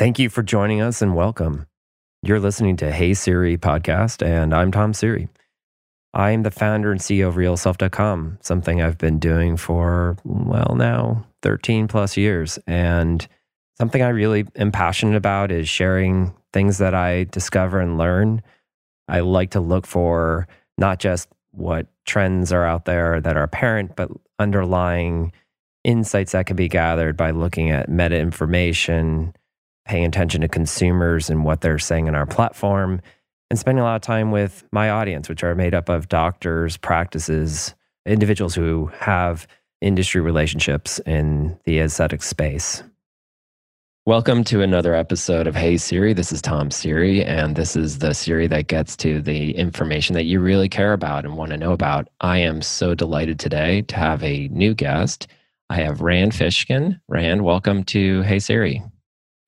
Thank you for joining us and welcome. You're listening to Hey Siri podcast, and I'm Tom Seery. I am the founder and CEO of RealSelf.com, something I've been doing for, well, now 13 plus years. And something I really am passionate about is sharing things that I discover and learn. I like to look for not just what trends are out there that are apparent, but underlying insights that can be gathered by looking at meta information, paying attention to consumers and what they're saying in our platform, and spending a lot of time with my audience, which are made up of doctors, practices, individuals who have industry relationships in the aesthetic space. Welcome to another episode of Hey Siri. This is Tom Seery, and this is the Siri that gets to the information that you really care about and want to know about. I am so delighted today to have a new guest. I have Rand Fishkin. Rand, welcome to Hey Siri.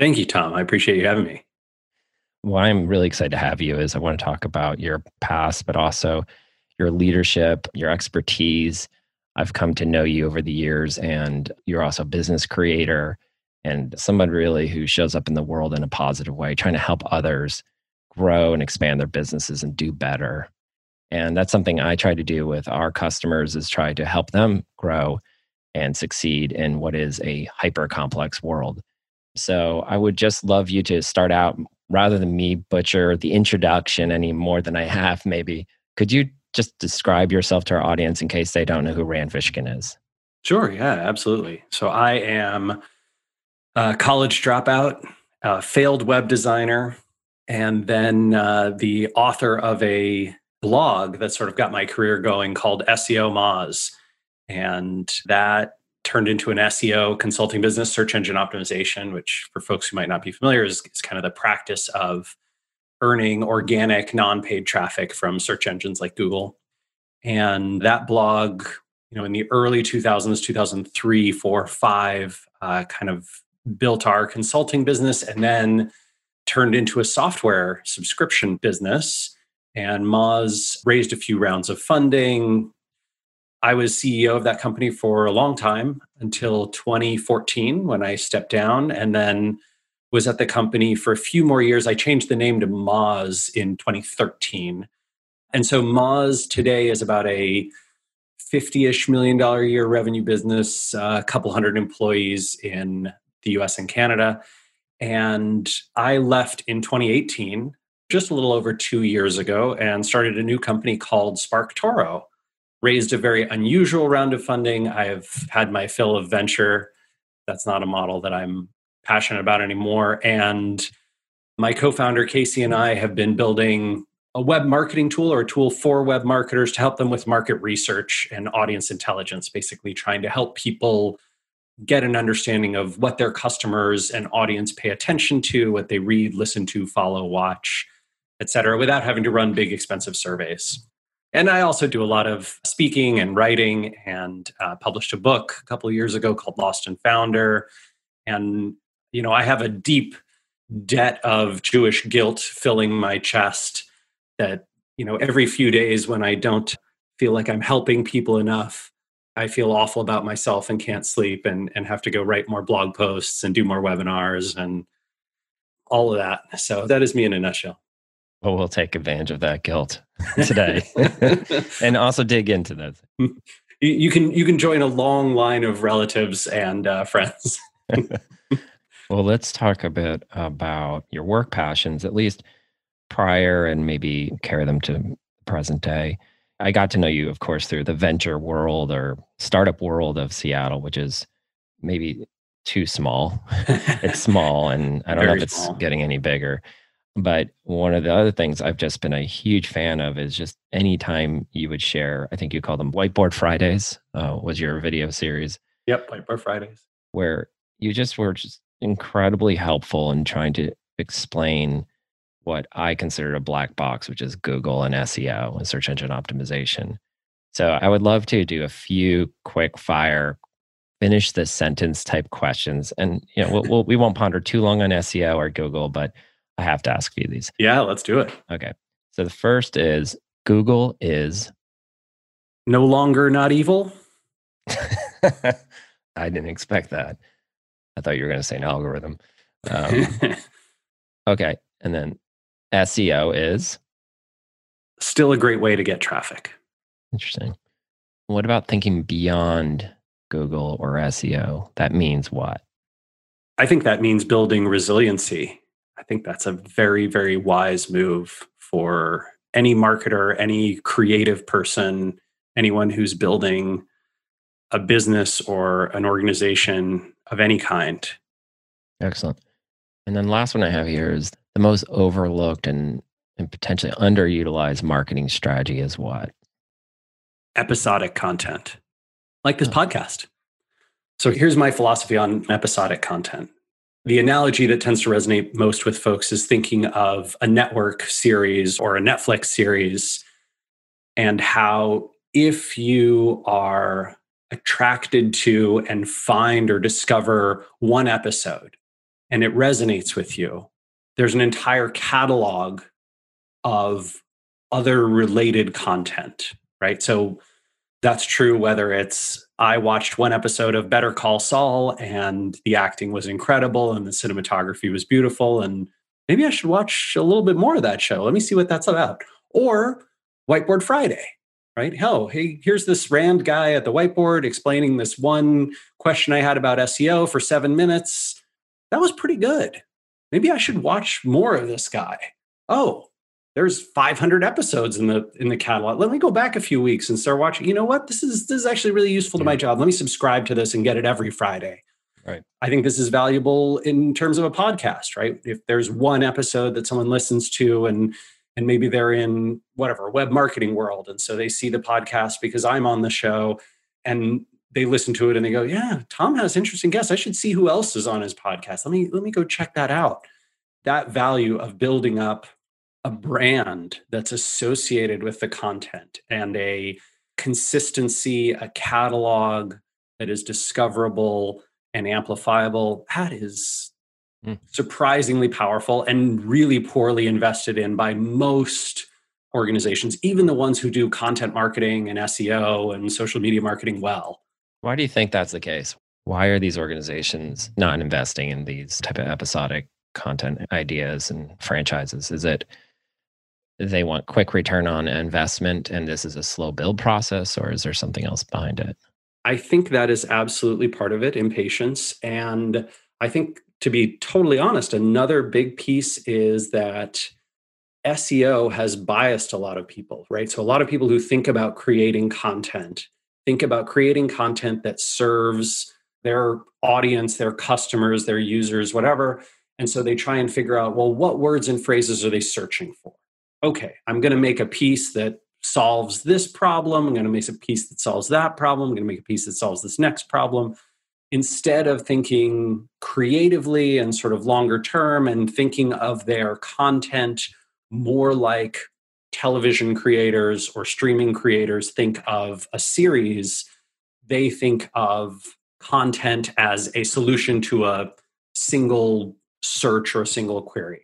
Thank you, Tom. I appreciate you having me. What I'm really excited to have you is I want to talk about your past, but also your leadership, your expertise. I've come to know you over the years, and you're also a business creator and someone really who shows up in the world in a positive way, trying to help others grow and expand their businesses and do better. And that's something I try to do with our customers is try to help them grow and succeed in what is a hyper complex world. So I would just love you to start out rather than me butcher the introduction any more than I have, maybe. Could you just describe yourself to our audience in case they don't know who Rand Fishkin is? Sure, yeah, absolutely. So I am a college dropout, a failed web designer, and then uh, the author of a blog that sort of got my career going called SEOmoz. And that turned into an SEO consulting business, search engine optimization, which for folks who might not be familiar is, is kind of the practice of earning organic non-paid traffic from search engines like Google. And that blog, you know, in the early 2000s, 2003, 4, 5, uh, kind of built our consulting business and then turned into a software subscription business. And Moz raised a few rounds of funding, I was CEO of that company for a long time until 2014 when I stepped down and then was at the company for a few more years. I changed the name to Moz in 2013. And so Moz today is about a 50-ish million dollar a year revenue business, uh, a couple hundred employees in the US and Canada. And I left in 2018, just a little over two years ago, and started a new company called SparkToro raised a very unusual round of funding. I've had my fill of venture. That's not a model that I'm passionate about anymore. And my co founder, Casey, and I have been building a web marketing tool or a tool for web marketers to help them with market research and audience intelligence, basically trying to help people get an understanding of what their customers and audience pay attention to, what they read, listen to, follow, watch, et cetera, without having to run big, expensive surveys. And I also do a lot of speaking and writing and uh, published a book a couple of years ago called Lost and Founder. And, you know, I have a deep debt of Jewish guilt filling my chest that, you know, every few days when I don't feel like I'm helping people enough, I feel awful about myself and can't sleep and, and have to go write more blog posts and do more webinars and all of that. So that is me in a nutshell. Well, we'll take advantage of that guilt today and also dig into that. You, can you can join a long line of relatives and uh, friends. well, let's talk a bit about your work passions, at least prior, and maybe carry them to present day. I got to know you, of course, through the venture world or startup world of Seattle, which is maybe too small. it's small, and I don't Very know if it's small. getting any bigger. But one of the other things I've just been a huge fan of is just anytime you would share, I think you call them Whiteboard Fridays, uh, was your video series. Yep, Whiteboard Fridays. Where you just were just incredibly helpful in trying to explain what I consider a black box, which is Google and SEO and search engine optimization. So I would love to do a few quick fire, finish the sentence type questions. And you know, we'll, we'll, we won't ponder too long on SEO or Google, but I have to ask you these. Yeah, let's do it. Okay. So the first is Google is no longer not evil. I didn't expect that. I thought you were going to say an algorithm. Um, okay. And then SEO is still a great way to get traffic. Interesting. What about thinking beyond Google or SEO? That means what? I think that means building resiliency. I think that's a very, very wise move for any marketer, any creative person, anyone who's building a business or an organization of any kind. Excellent. And then last one I have here is the most overlooked and, and potentially underutilized marketing strategy is what? Episodic content, like this oh. podcast. So here's my philosophy on episodic content. The analogy that tends to resonate most with folks is thinking of a network series or a Netflix series and how if you are attracted to and find or discover one episode and it resonates with you, there's an entire catalog of other related content, right? So that's true whether it's I watched one episode of Better Call Saul and the acting was incredible and the cinematography was beautiful and maybe I should watch a little bit more of that show. Let me see what that's about. Or Whiteboard Friday, right? Hell, hey, here's this Rand guy at the whiteboard explaining this one question I had about SEO for seven minutes. That was pretty good. Maybe I should watch more of this guy. Oh, there's 500 episodes in the in the catalog. Let me go back a few weeks and start watching. You know what? This is this is actually really useful to my job. Let me subscribe to this and get it every Friday. Right. I think this is valuable in terms of a podcast, right? If there's one episode that someone listens to and and maybe they're in whatever web marketing world and so they see the podcast because i'm on the show and they listen to it and they go yeah tom has interesting guests i should see who else is on his podcast let me let me go check that out that value of building up a brand that's associated with the content and a consistency a catalog that is discoverable and amplifiable that is mm. surprisingly powerful and really poorly invested in by most organizations, even the ones who do content marketing and SEO and social media marketing well. Why do you think that's the case? Why are these organizations not investing in these type of episodic content ideas and franchises? Is it they want quick return on investment and this is a slow build process or is there something else behind it? I think that is absolutely part of it, impatience. And I think to be totally honest, another big piece is that SEO has biased a lot of people, right? So, a lot of people who think about creating content think about creating content that serves their audience, their customers, their users, whatever. And so they try and figure out, well, what words and phrases are they searching for? Okay, I'm going to make a piece that solves this problem. I'm going to make a piece that solves that problem. I'm going to make a piece that solves this next problem instead of thinking creatively and sort of longer term and thinking of their content more like television creators or streaming creators think of a series, they think of content as a solution to a single search or a single query.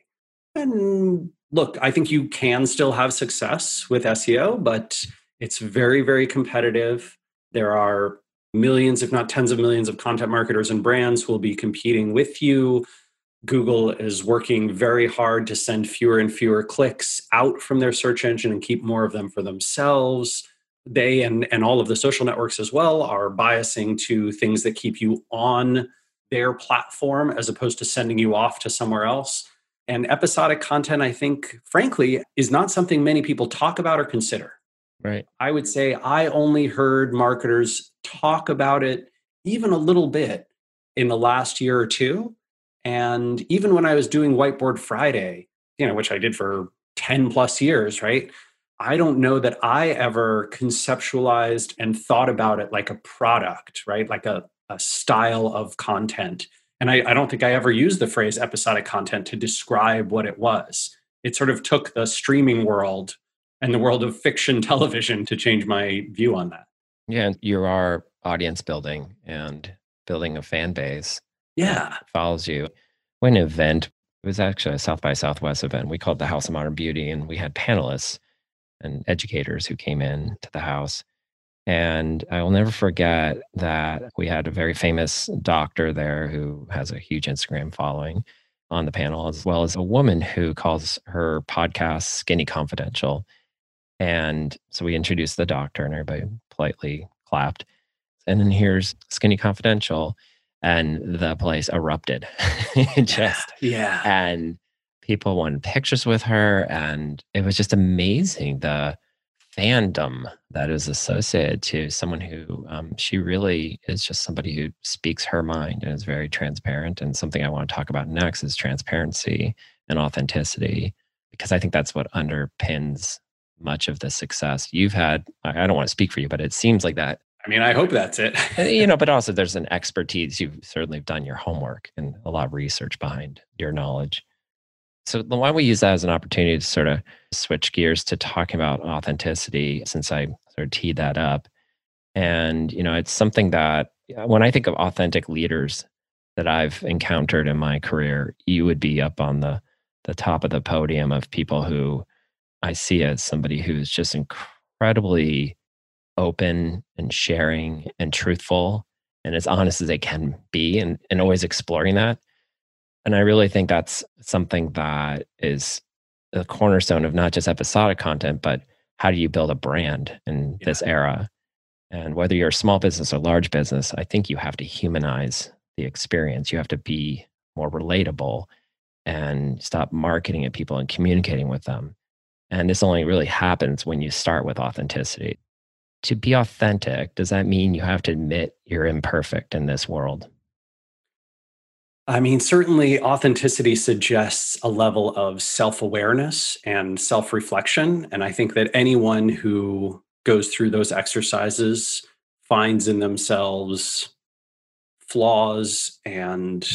And look, I think you can still have success with SEO, but it's very, very competitive. There are millions, if not tens of millions, of content marketers and brands who will be competing with you. Google is working very hard to send fewer and fewer clicks out from their search engine and keep more of them for themselves. They and, and all of the social networks as well are biasing to things that keep you on their platform as opposed to sending you off to somewhere else. And episodic content, I think, frankly, is not something many people talk about or consider. Right. I would say I only heard marketers talk about it even a little bit in the last year or two. And even when I was doing Whiteboard Friday, you know, which I did for 10 plus years, right? I don't know that I ever conceptualized and thought about it like a product, right? Like a, a style of content. And I, I don't think I ever used the phrase episodic content to describe what it was. It sort of took the streaming world and the world of fiction television to change my view on that. Yeah, you are audience building and building a fan base. Yeah, follows you. When an event, it was actually a South by Southwest event. We called the House of Modern Beauty, and we had panelists and educators who came in to the house. And I will never forget that we had a very famous doctor there who has a huge Instagram following. on the panel, as well as a woman who calls her podcast Skinny Confidential. And so we introduced the doctor, and everybody politely clapped. And then here's Skinny Confidential, and the place erupted. just yeah. And people wanted pictures with her, and it was just amazing the fandom that is associated to someone who um, she really is just somebody who speaks her mind and is very transparent. And something I want to talk about next is transparency and authenticity, because I think that's what underpins much of the success you've had. I don't want to speak for you, but it seems like that. I mean, I hope that's it. you know, but also there's an expertise. You've certainly done your homework and a lot of research behind your knowledge. So why don't we use that as an opportunity to sort of switch gears to talking about authenticity since I sort of teed that up. And, you know, it's something that when I think of authentic leaders that I've encountered in my career, you would be up on the the top of the podium of people who I see as somebody who's just incredibly open and sharing and truthful and as honest as they can be and, and always exploring that. And I really think that's something that is the cornerstone of not just episodic content, but how do you build a brand in yeah. this era? And whether you're a small business or large business, I think you have to humanize the experience. You have to be more relatable and stop marketing at people and communicating with them. And this only really happens when you start with authenticity. To be authentic, does that mean you have to admit you're imperfect in this world? I mean, certainly authenticity suggests a level of self awareness and self reflection. And I think that anyone who goes through those exercises finds in themselves flaws, and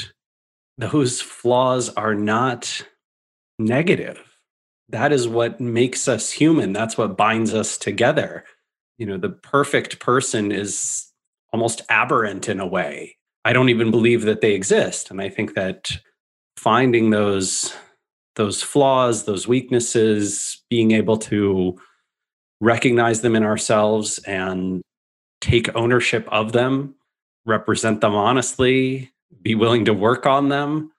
those flaws are not negative. That is what makes us human. That's what binds us together. You know, the perfect person is almost aberrant in a way I don't even believe that they exist. And I think that finding those those flaws, those weaknesses, being able to recognize them in ourselves and take ownership of them, represent them honestly, be willing to work on them,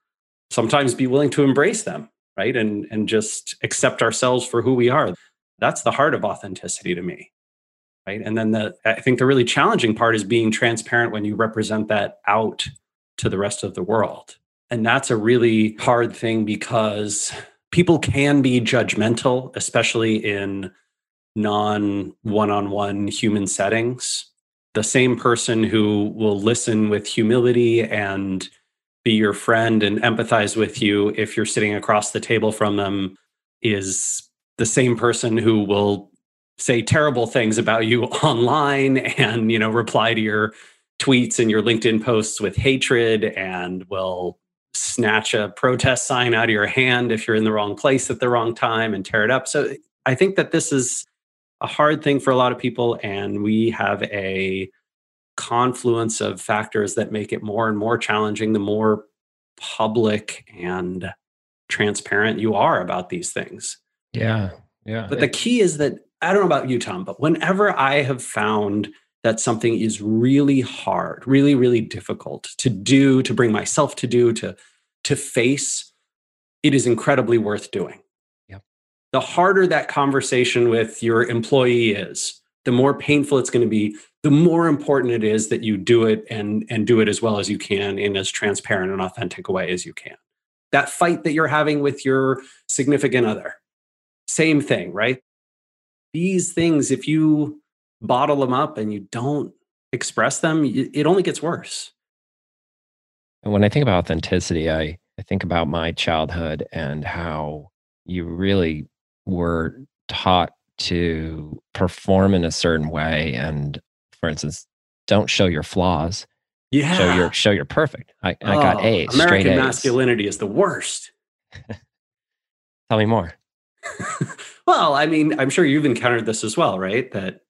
sometimes be willing to embrace them, right? And and just accept ourselves for who we are. That's the heart of authenticity to me right? And then the i think the really challenging part is being transparent when you represent that out to the rest of the world. And that's a really hard thing because people can be judgmental especially in non one-on-one human settings. The same person who will listen with humility and be your friend and empathize with you if you're sitting across the table from them is the same person who will say terrible things about you online and you know reply to your tweets and your linkedin posts with hatred and will snatch a protest sign out of your hand if you're in the wrong place at the wrong time and tear it up. So i think that this is a hard thing for a lot of people and we have a confluence of factors that make it more and more challenging the more public and transparent you are about these things. Yeah yeah but the key is that I don't know about you, Tom, but whenever I have found that something is really hard, really, really difficult to do, to bring myself to do, to to face, it is incredibly worth doing. Yep. The harder that conversation with your employee is, the more painful it's going to be, the more important it is that you do it and and do it as well as you can in as transparent and authentic a way as you can. That fight that you're having with your significant other, same thing, right? These things, if you bottle them up and you don't express them, it only gets worse. And when I think about authenticity, I, I think about my childhood and how you really were taught to perform in a certain way. And for instance, don't show your flaws. Yeah. Show you're show you're perfect. I, I got oh, A's. American A's. masculinity is the worst. Tell me more. well, I mean, I'm sure you've encountered this as well, right? That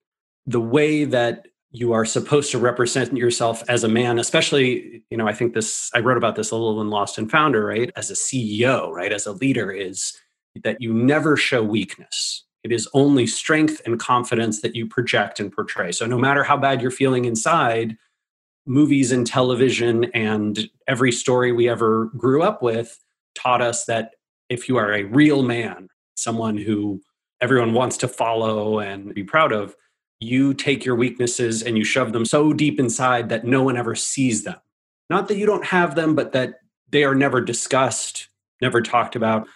the way that you are supposed to represent yourself as a man, especially, you know, I think this, I wrote about this a little in Lost and Founder, right? As a CEO, right? As a leader, is that you never show weakness. It is only strength and confidence that you project and portray. So no matter how bad you're feeling inside, movies and television and every story we ever grew up with taught us that if you are a real man, someone who everyone wants to follow and be proud of, you take your weaknesses and you shove them so deep inside that no one ever sees them. Not that you don't have them, but that they are never discussed, never talked about.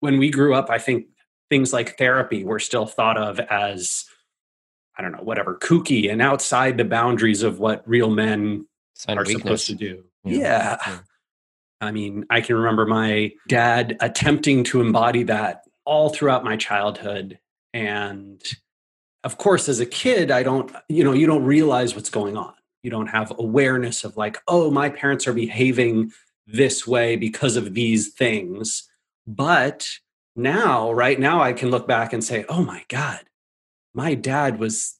When we grew up, I think things like therapy were still thought of as, I don't know, whatever, kooky and outside the boundaries of what real men Sign are supposed to do. Yeah. Yeah. Yeah. I mean, I can remember my dad attempting to embody that all throughout my childhood. And of course, as a kid, I don't, you know, you don't realize what's going on. You don't have awareness of like, oh, my parents are behaving this way because of these things. But now, right now, I can look back and say, oh my God, my dad was,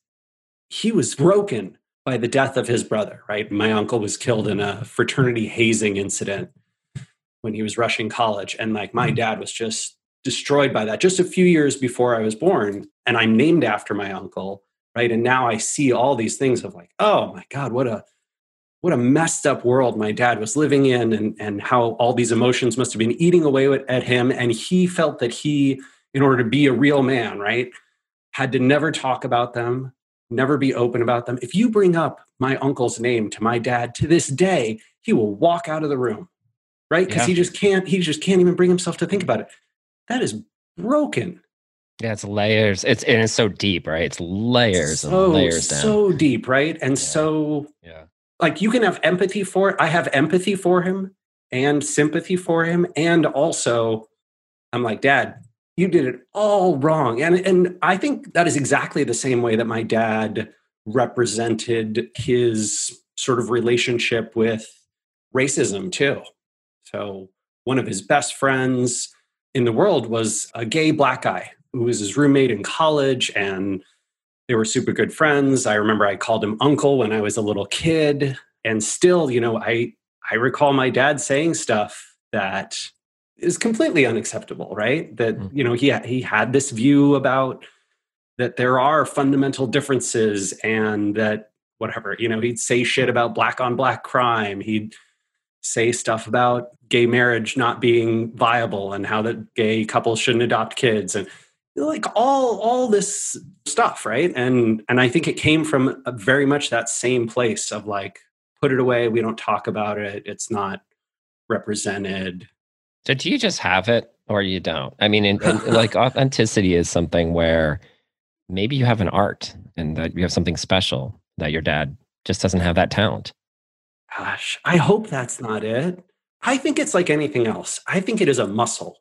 he was broken by the death of his brother, right? My uncle was killed in a fraternity hazing incident when he was rushing college. And like my mm-hmm. dad was just destroyed by that just a few years before I was born. And I'm named after my uncle, right? And now I see all these things of like, oh my God, what a what a messed up world my dad was living in and, and how all these emotions must have been eating away at him. And he felt that he, in order to be a real man, right, had to never talk about them, never be open about them. If you bring up my uncle's name to my dad to this day, he will walk out of the room, right? Because Yeah. he just can't, he just can't even bring himself to think about it. That is broken. Yeah, it's layers. It's and it's so deep, right? It's layers so, and layers down. So deep, right? And Yeah. so yeah. like you can have empathy for it. I have empathy for him and sympathy for him. And also, I'm like, Dad, you did it all wrong. And and I think that is exactly the same way that my dad represented his sort of relationship with racism too. So one of his best friends in the world was a gay black guy who was his roommate in college and they were super good friends. I remember I called him uncle when I was a little kid. And still, you know, I I recall my dad saying stuff that is completely unacceptable, right? That, Mm. you know, he he had this view about that there are fundamental differences and that whatever, you know, he'd say shit about black on black crime. He'd say stuff about gay marriage not being viable and how that gay couples shouldn't adopt kids and like all all this stuff right and and i think it came from a very much that same place of like put it away we don't talk about it it's not represented So do you just have it or you don't? I mean, in, in- like authenticity is something where maybe you have an art and that you have something special that your dad just doesn't have that talent. Gosh i hope that's not it. I think it's like anything else. I think it is a muscle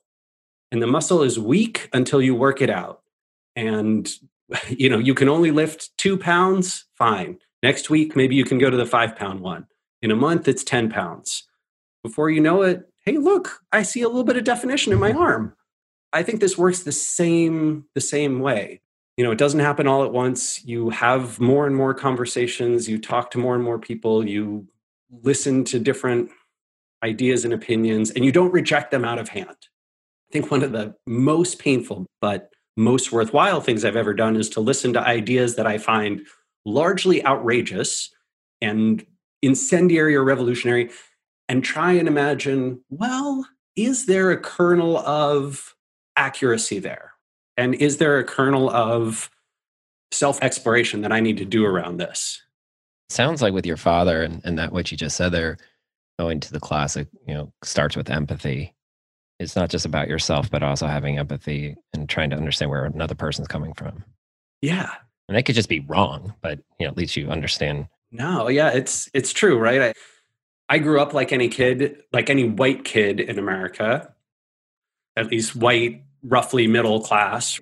and the muscle is weak until you work it out. And you know you can only lift two pounds? Fine. Next week maybe you can go to the five pound one. In a month it's 10 pounds. Before you know it hey look i see a little bit of definition in my mm-hmm. arm. I think this works the same the same way. You know it doesn't happen all at once. You have more and more conversations. You talk to more and more people. You listen to different ideas and opinions and you don't reject them out of hand. I think one of the most painful but most worthwhile things i've ever done is to listen to ideas that i find largely outrageous and incendiary or revolutionary and try and imagine well is there a kernel of accuracy there? And is there a kernel of self exploration that i need to do around this sounds like with your father and, and that what you just said there going to the classic you know starts with empathy it's not just about yourself but also having empathy and trying to understand where another person's coming from yeah and that could just be wrong but you know at least you understand No, yeah, it's it's true, right? I, I grew up like any kid, like any white kid in America, at least white, roughly middle class.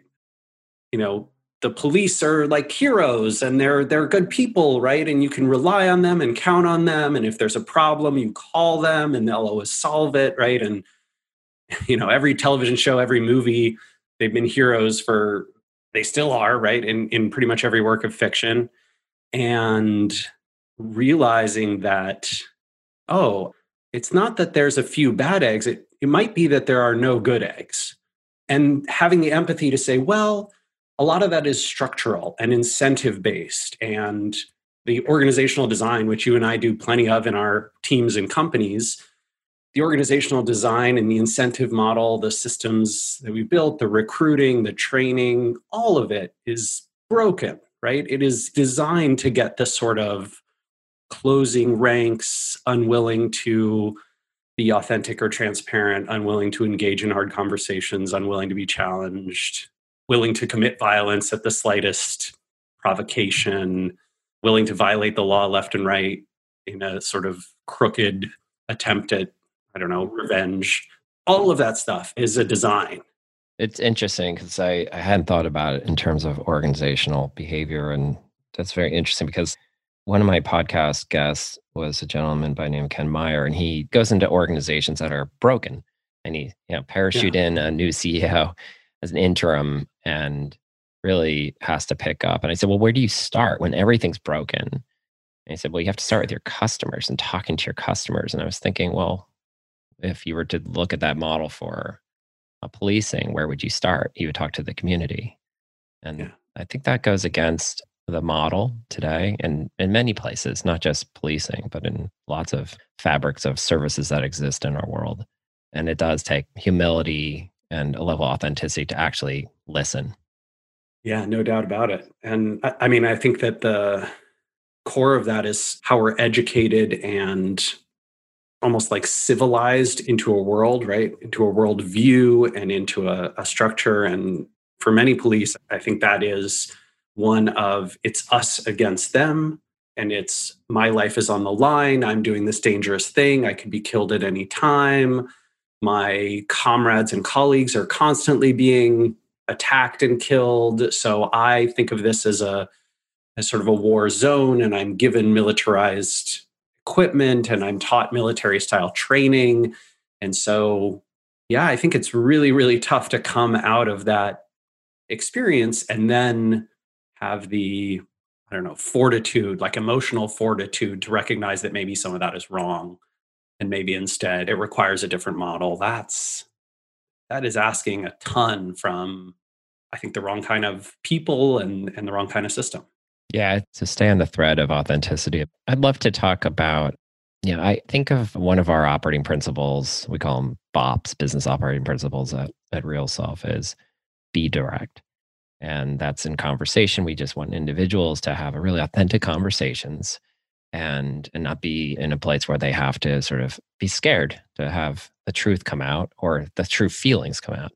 You know, the police are like heroes and they're they're good people, right? And you can rely on them and count on them. And if there's a problem, you call them and they'll always solve it, right? And you know, every television show, every movie, they've been heroes for they still are, right? In in pretty much every work of fiction. And realizing that, oh, it's not that there's a few bad eggs, it, it might be that there are no good eggs. And having the empathy to say, well, a lot of that is structural and incentive based. And the organizational design, which you and I do plenty of in our teams and companies, the organizational design and the incentive model, the systems that we built, the recruiting, the training, all of it is broken, right? It is designed to get this sort of closing ranks, unwilling to be authentic or transparent, unwilling to engage in hard conversations, unwilling to be challenged, willing to commit violence at the slightest provocation, willing to violate the law left and right in a sort of crooked attempt at I don't know, revenge. All of that stuff is a design. It's interesting because I, I hadn't thought about it in terms of organizational behavior. And that's very interesting because one of my podcast guests was a gentleman by name Ken Meyer, and he goes into organizations that are broken and he you know parachute yeah. in a new CEO as an interim and really has to pick up. And I said, Well, where do you start when everything's broken? And he said, Well, you have to start with your customers and talking to your customers. And I was thinking, well, if you were to look at that model for a policing, where would you start? You would talk to the community. And yeah. I think that goes against the model today and in many places, not just policing, but in lots of fabrics of services that exist in our world. And it does take humility and a level of authenticity to actually listen. Yeah, no doubt about it. And I, I mean, I think that the core of that is how we're educated and almost like civilized into a world, right? Into a world view and into a, a structure. And for many police, I think that is one of it's us against them. And it's my life is on the line. I'm doing this dangerous thing. I could be killed at any time. My comrades and colleagues are constantly being attacked and killed. So I think of this as a as sort of a war zone, and I'm given militarized equipment and I'm taught military style training. And so, yeah, I think it's really, really tough to come out of that experience and then have the, I don't know, fortitude, like emotional fortitude to recognize that maybe some of that is wrong. And maybe instead it requires a different model. That's, that is asking a ton from, I think, the wrong kind of people and, and the wrong kind of system. Yeah, to stay on the thread of authenticity, I'd love to talk about. You know, I think of one of our operating principles, we call them BOPs, business operating principles at, at RealSelf, is be direct. And that's in conversation. We just want individuals to have a really authentic conversations and and not be in a place where they have to sort of be scared to have the truth come out or the true feelings come out.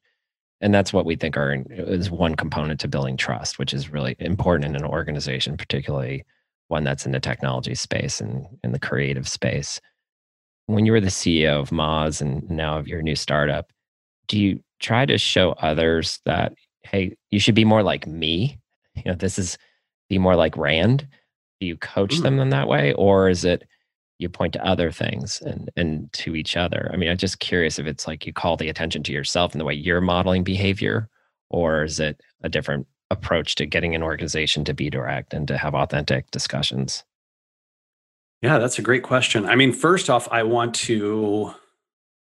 And that's what we think are is one component to building trust which is really important in an organization particularly one that's in the technology space and in the creative space. When you were the ceo of moz and now of your new startup do you try to show others that hey you should be more like me? You know this is be more like rand do you coach mm. them in that way or is it you point to other things and and to each other i mean i'm just curious if it's like you call the attention to yourself in the way you're modeling behavior or is it a different approach to getting an organization to be direct and to have authentic discussions yeah that's a great question i mean first off i want to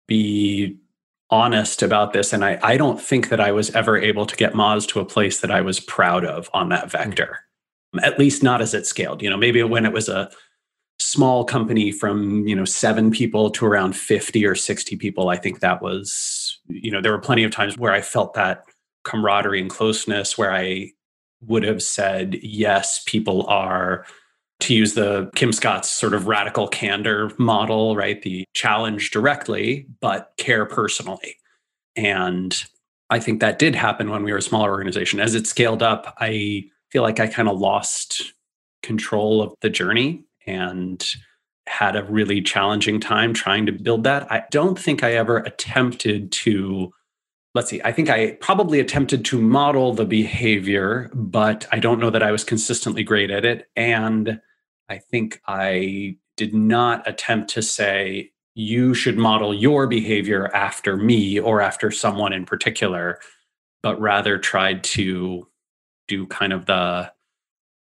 be honest about this and i, I don't think that i was ever able to get moz to a place that i was proud of on that hmm. vector. At least not as it scaled. You know maybe when it was a small company from you know seven people to around 50 or 60 people i think that was you know there were plenty of times where i felt that camaraderie and closeness where i would have said yes people are to use the kim scott's sort of radical candor model right? The challenge directly but care personally. And i think that did happen when we were a smaller organization. As it scaled up i feel like i kind of lost control of the journey and had a really challenging time trying to build that. I don't think I ever attempted to, let's see, I think I probably attempted to model the behavior, but I don't know that I was consistently great at it. And I think I did not attempt to say, you should model your behavior after me or after someone in particular, but rather tried to do kind of the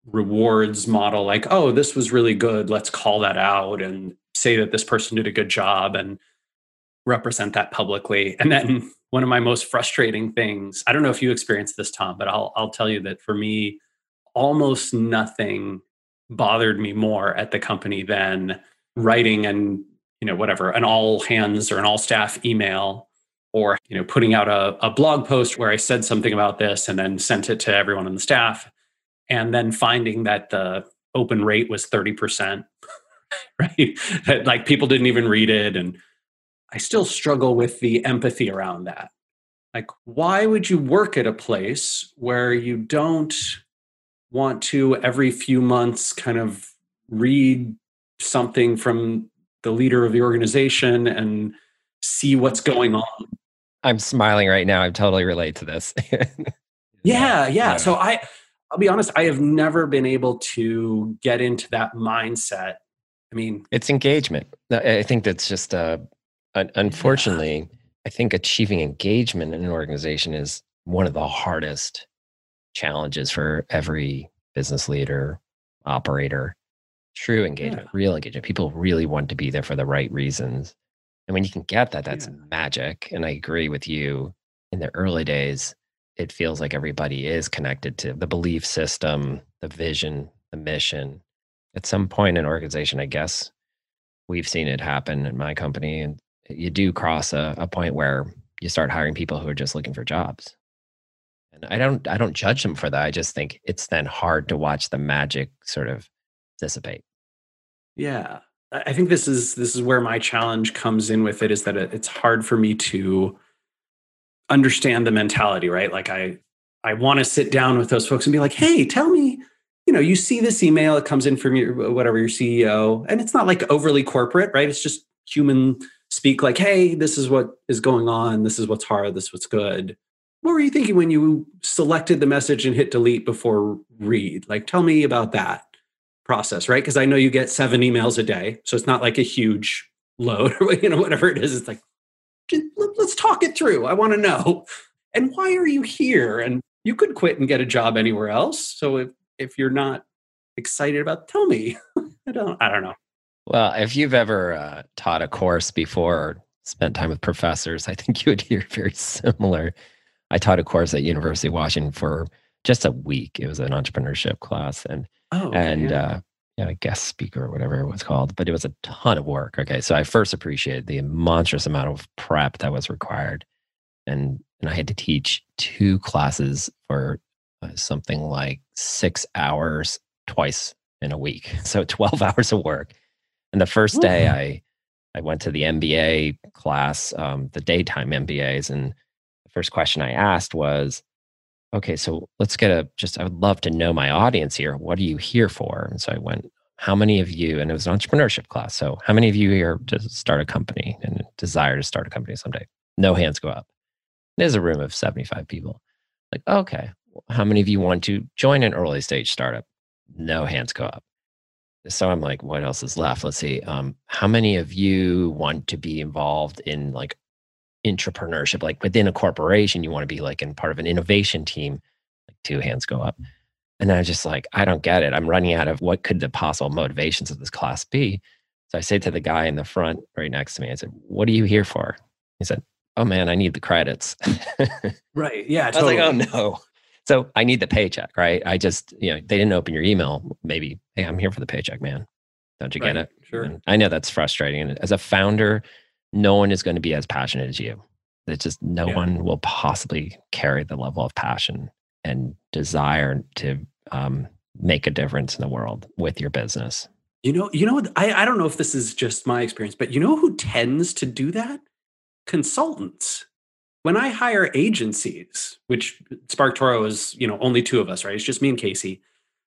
rewards model like oh this was really good let's call that out and say that this person did a good job and represent that publicly. And then one of my most frustrating things i don't know if you experienced this tom but i'll i'll tell you that for me almost nothing bothered me more at the company than writing and you know, whatever, an all hands or an all staff email or, you know, putting out a, a blog post where I said something about this and then sent it to everyone on the staff and then finding that the open rate was 30%, right? that like people didn't even read it. And I still struggle with the empathy around that. Like, why would you work at a place where you don't want to every few months kind of read something from the leader of the organization and see what's going on? I'm smiling right now. I totally relate to this. yeah, yeah, yeah. So I I'll be honest, I have never been able to get into that mindset. I mean, it's engagement. I think that's just uh unfortunately, yeah. I think achieving engagement in an organization is one of the hardest challenges for every business leader, operator. True engagement, yeah. real engagement. People really want to be there for the right reasons. And when you can get that, that's yeah. magic. And I agree with you. In the early days, it feels like everybody is connected to the belief system, the vision, the mission. At some point in organization, I guess we've seen it happen in my company, and you do cross a, a point where you start hiring people who are just looking for jobs. And I don't I don't judge them for that. I just think it's then hard to watch the magic sort of dissipate. Yeah. I think this is this is where my challenge comes in with it is that it's hard for me to understand the mentality, right? Like I I want to sit down with those folks and be like, "Hey, tell me, you know, you see this email it comes in from your whatever your CEO, and it's not like overly corporate, right? It's just human speak like, "Hey, this is what is going on. This is what's hard. This is what's good." What were you thinking when you selected the message and hit delete before read? Like, tell me about that process, right? Because I know you get seven emails a day, so it's not like a huge load or you know whatever it is. It's like let's talk it through. I want to know. And why are you here? And you could quit and get a job anywhere else. So if if you're not excited about, tell me. I don't. I don't know. Well, if you've ever uh, taught a course before or spent time with professors, I think you would hear very similar. I taught a course at University of Washington for just a week. It was an entrepreneurship class, and oh, okay, and yeah. uh, you know, guest speaker or whatever it was called. But it was a ton of work. Okay, so I first appreciated the monstrous amount of prep that was required, and and I had to teach two classes for uh, something like six hours twice in a week, so twelve hours of work. And the first day, I I went to the MBA class, um, the daytime MBAs, and the first question I asked was, okay, so let's get a just, I would love to know my audience here. What are you here for? And so I went, how many of you, and it was an entrepreneurship class. So how many of you here to start a company and desire to start a company someday? No hands go up. There's a room of 75 people. Like, okay, how many of you want to join an early stage startup? No hands go up. So I'm like, what else is left? Let's see. Um, how many of you want to be involved in like entrepreneurship, like within a corporation, you want to be like in part of an innovation team, like two hands go up. And i'm just like, I don't get it. I'm running out of what could the possible motivations of this class be. So I say to the guy in the front right next to me, I said, What are you here for? He said, Oh man, I need the credits. right. Yeah. Totally. I was like, Oh no. So I need the paycheck, right? I just, you know, they didn't open your email. Maybe, hey, I'm here for the paycheck, man. Don't you right. get it? Sure. And I know that's frustrating. And as a founder, no one is going to be as passionate as you. It's just no yeah. one will possibly carry the level of passion and desire to um, make a difference in the world with your business. You know, you know, I, I don't know if this is just my experience, but you know who tends to do that? Consultants. When I hire agencies, which SparkToro is, you know, only two of us, right? It's just me and Casey.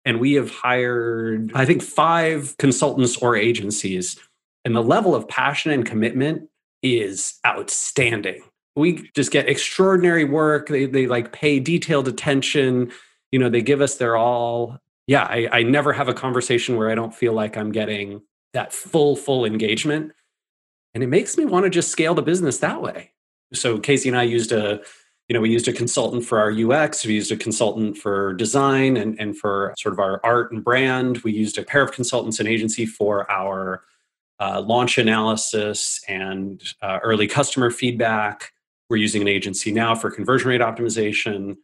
And we have hired, I think, five consultants or agencies and the level of passion and commitment is outstanding. We just get extraordinary work. They, they like pay detailed attention. You know, they give us their all. Yeah, I, I never have a conversation where I don't feel like I'm getting that full, full engagement. And it makes me want to just scale the business that way. So Casey and I used a, you know, we used a consultant for our UX, we used a consultant for design and, and for sort of our art and brand. We used a pair of consultants and agency for our uh, launch analysis and uh, early customer feedback. We're using an agency now for conversion rate optimization.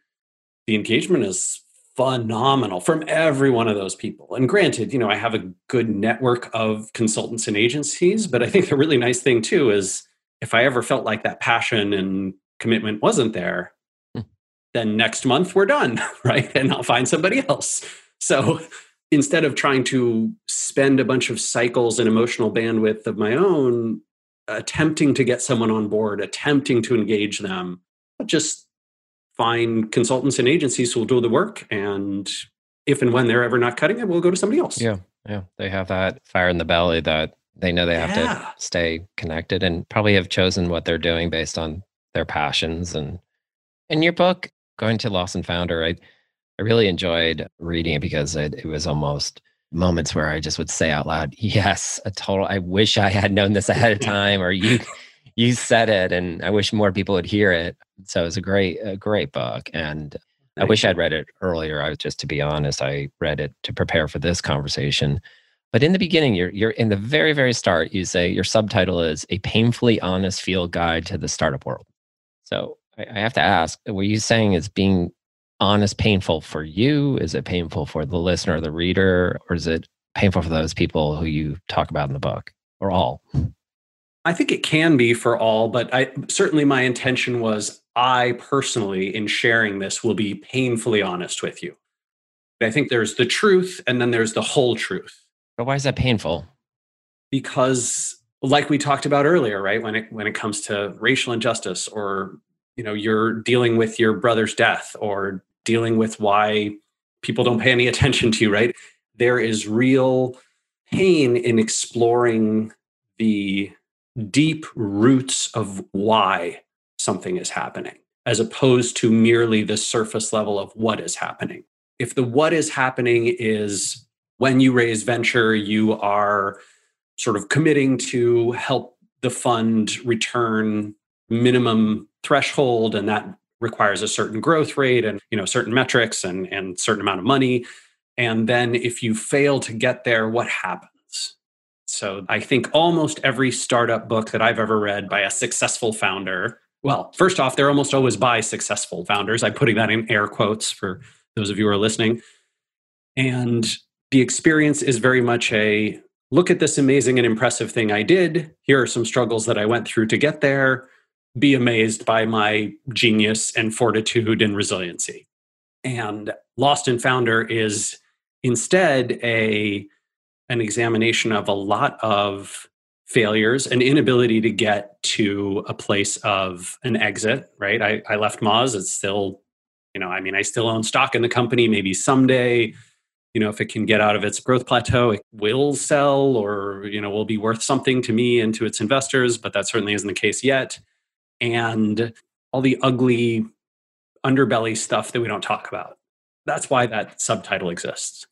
The engagement is phenomenal from every one of those people. And granted, you know, I have a good network of consultants and agencies, but I think the really nice thing too is if I ever felt like that passion and commitment wasn't there, hmm. then next month we're done, right? And I'll find somebody else. So instead of trying to spend a bunch of cycles and emotional bandwidth of my own, attempting to get someone on board, attempting to engage them, just find consultants and agencies who will do the work. And if and when they're ever not cutting it, we'll go to somebody else. Yeah. Yeah. They have that fire in the belly that they know they have yeah. to stay connected and probably have chosen what they're doing based on their passions. And in your book, Going to Lost and Founder, I, I really enjoyed reading it because it, it was almost moments where I just would say out loud, yes, a total, I wish I had known this ahead of time or you, you said it and I wish more people would hear it. So it's a great, a great book. And I wish I'd read it earlier. I was just to be honest, I read it to prepare for this conversation. But in the beginning, you're you're in the very, very start, you say your subtitle is a painfully honest field guide to the startup world. So I, I have to ask, were you saying is being honest painful for you? Is it painful for the listener or the reader? Or is it painful for those people who you talk about in the book? Or all? I think it can be for all, but I certainly my intention was I personally, in sharing this, will be painfully honest with you. I think there's the truth and then there's the whole truth. But why is that painful? Because like we talked about earlier, right? When it when it comes to racial injustice or you know, you're dealing with your brother's death or dealing with why people don't pay any attention to you, right? There is real pain in exploring the deep roots of why something is happening, as opposed to merely the surface level of what is happening. If the what is happening is when you raise venture, you are sort of committing to help the fund return minimum threshold and that requires a certain growth rate and you know certain metrics and and certain amount of money and then if you fail to get there what happens so I think almost every startup book that I've ever read by a successful founder, well, first off, they're almost always by successful founders. I'm putting that in air quotes for those of you who are listening. And the experience is very much a look at this amazing and impressive thing I did. Here are some struggles that I went through to get there. Be amazed by my genius and fortitude and resiliency. And Lost and Founder is instead a an examination of a lot of failures an inability to get to a place of an exit right i, I left moz it's still you know i mean i still own stock in the company maybe someday you know if it can get out of its growth plateau it will sell or you know will be worth something to me and to its investors but that certainly isn't the case yet and all the ugly underbelly stuff that we don't talk about that's why that subtitle exists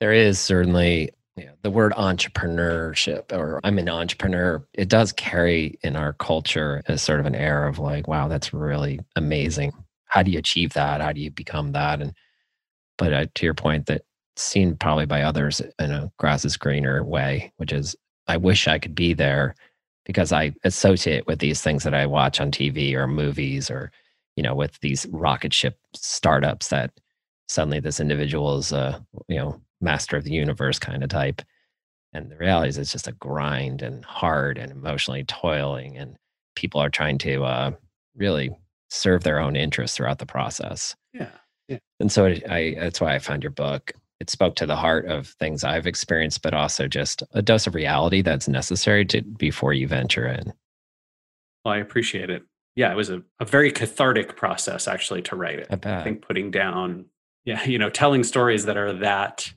there is certainly yeah, the word entrepreneurship or I'm an entrepreneur, it does carry in our culture as sort of an air of like, wow, that's really amazing. How do you achieve that? How do you become that? And but uh, to your point, that seen probably by others in a grass is greener way, which is I wish I could be there because I associate with these things that I watch on TV or movies or you know with these rocket ship startups that suddenly this individual is a, you know master of the universe kind of type. And the reality is it's just a grind and hard and emotionally toiling. And people are trying to uh, really serve their own interests throughout the process. Yeah. yeah. And so I, that's why I found your book. It spoke to the heart of things I've experienced, but also just a dose of reality that's necessary to before you venture in. Well, I appreciate it. Yeah, it was a, a very cathartic process actually to write it. I. I think putting down, yeah, you know, telling stories that are that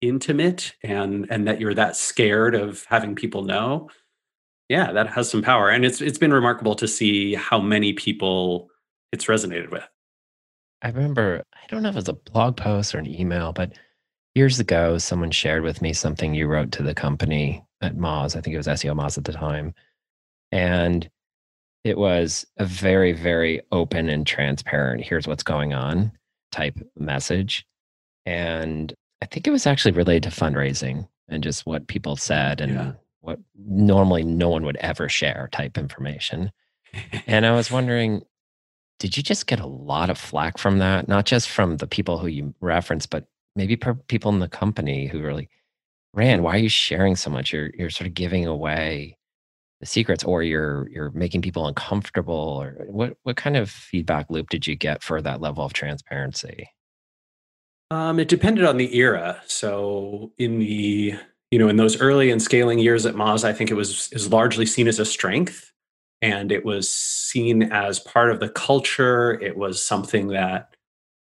intimate and and that you're that scared of having people know yeah that has some power and it's it's been remarkable to see how many people it's resonated with i remember i don't know if it was a blog post or an email but years ago someone shared with me something you wrote to the company at moz i think it was SEOmoz at the time and it was a very very open and transparent here's what's going on type message and I think it was actually related to fundraising and just what people said and yeah. what normally no one would ever share type information. and I was wondering, did you just get a lot of flack from that? Not just from the people who you reference, but maybe people in the company who really Rand, why are you sharing so much? You're you're sort of giving away the secrets or you're you're making people uncomfortable or what what kind of feedback loop did you get for that level of transparency? Um, it depended on the era. So in the you know in those early and scaling years at Moz, I think it was is largely seen as a strength and it was seen as part of the culture. It was something that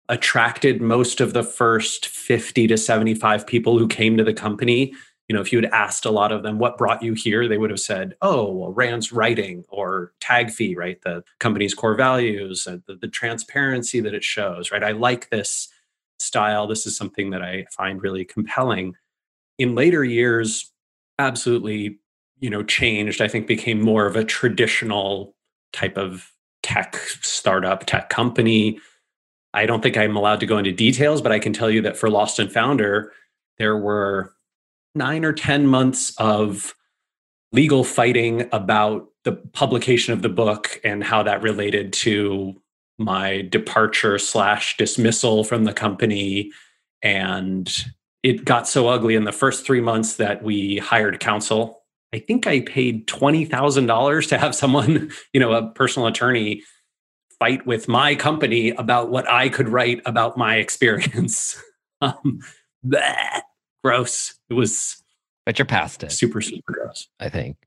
attracted most of the first 50 to 75 people who came to the company. You know, if you had asked a lot of them what brought you here, they would have said, "Oh, well, Rand's writing or TAGFEE, right? The company's core values, the, the transparency that it shows, right? I like this style. This is something that I find really compelling." In later years, absolutely you know changed i think became more of a traditional type of tech startup tech company. I don't think i'm allowed to go into details but i can tell you that for lost and founder there were nine or ten months of legal fighting about the publication of the book and how that related to my departure slash dismissal from the company. And it got so ugly in the first three months that we hired counsel I think I paid $20,000 to have someone, you know, a personal attorney fight with my company about what I could write about my experience. um, bleh, gross. It was. But you're past it. Super, super gross. I think.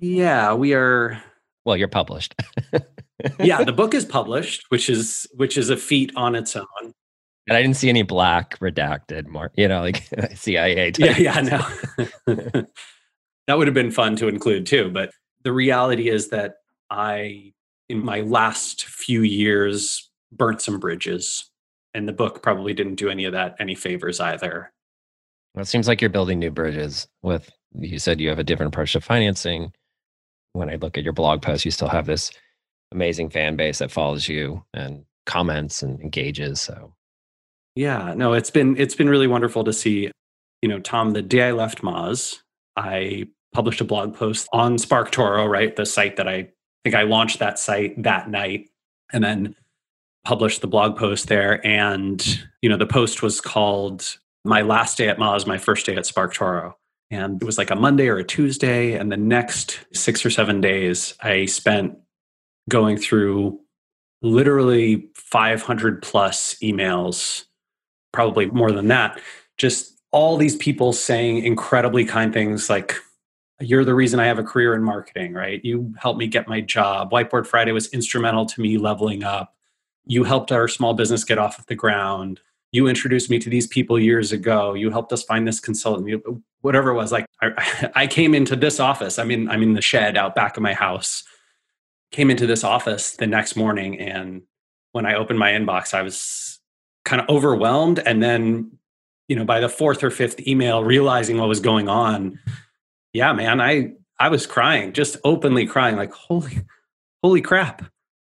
Yeah, we are. Well, you're published. yeah, the book is published, which is which is a feat on its own. And I didn't see any black redacted more, you know, like CIA. Type. Yeah, yeah, no. That would have been fun to include too. But the reality is that I, in my last few years, burnt some bridges. And the book probably didn't do any of that any favors either. Well, it seems like you're building new bridges with, you said you have a different approach to financing. When I look at your blog post, you still have this amazing fan base that follows you and comments and engages. So, yeah, no, it's been it's been really wonderful to see. You know, Tom, the day I left Moz, I published a blog post on SparkToro, right? The site that I think I launched that site that night and then published the blog post there. And, you know, the post was called My Last Day at Moz, My First Day at SparkToro. And it was like a Monday or a Tuesday. And the next six or seven days, I spent going through literally 500 plus emails, probably more than that. Just all these people saying incredibly kind things like, you're the reason I have a career in marketing, right? You helped me get my job. Whiteboard Friday was instrumental to me leveling up. You helped our small business get off of the ground. You introduced me to these people years ago. You helped us find this consultant. Whatever it was, like I, I came into this office. I'm in I'm in the shed out back of my house. Came into this office the next morning, and when I opened my inbox, I was kind of overwhelmed. And then, you know, by the fourth or fifth email, realizing what was going on, yeah, man, I I was crying, just openly crying, like holy, holy crap.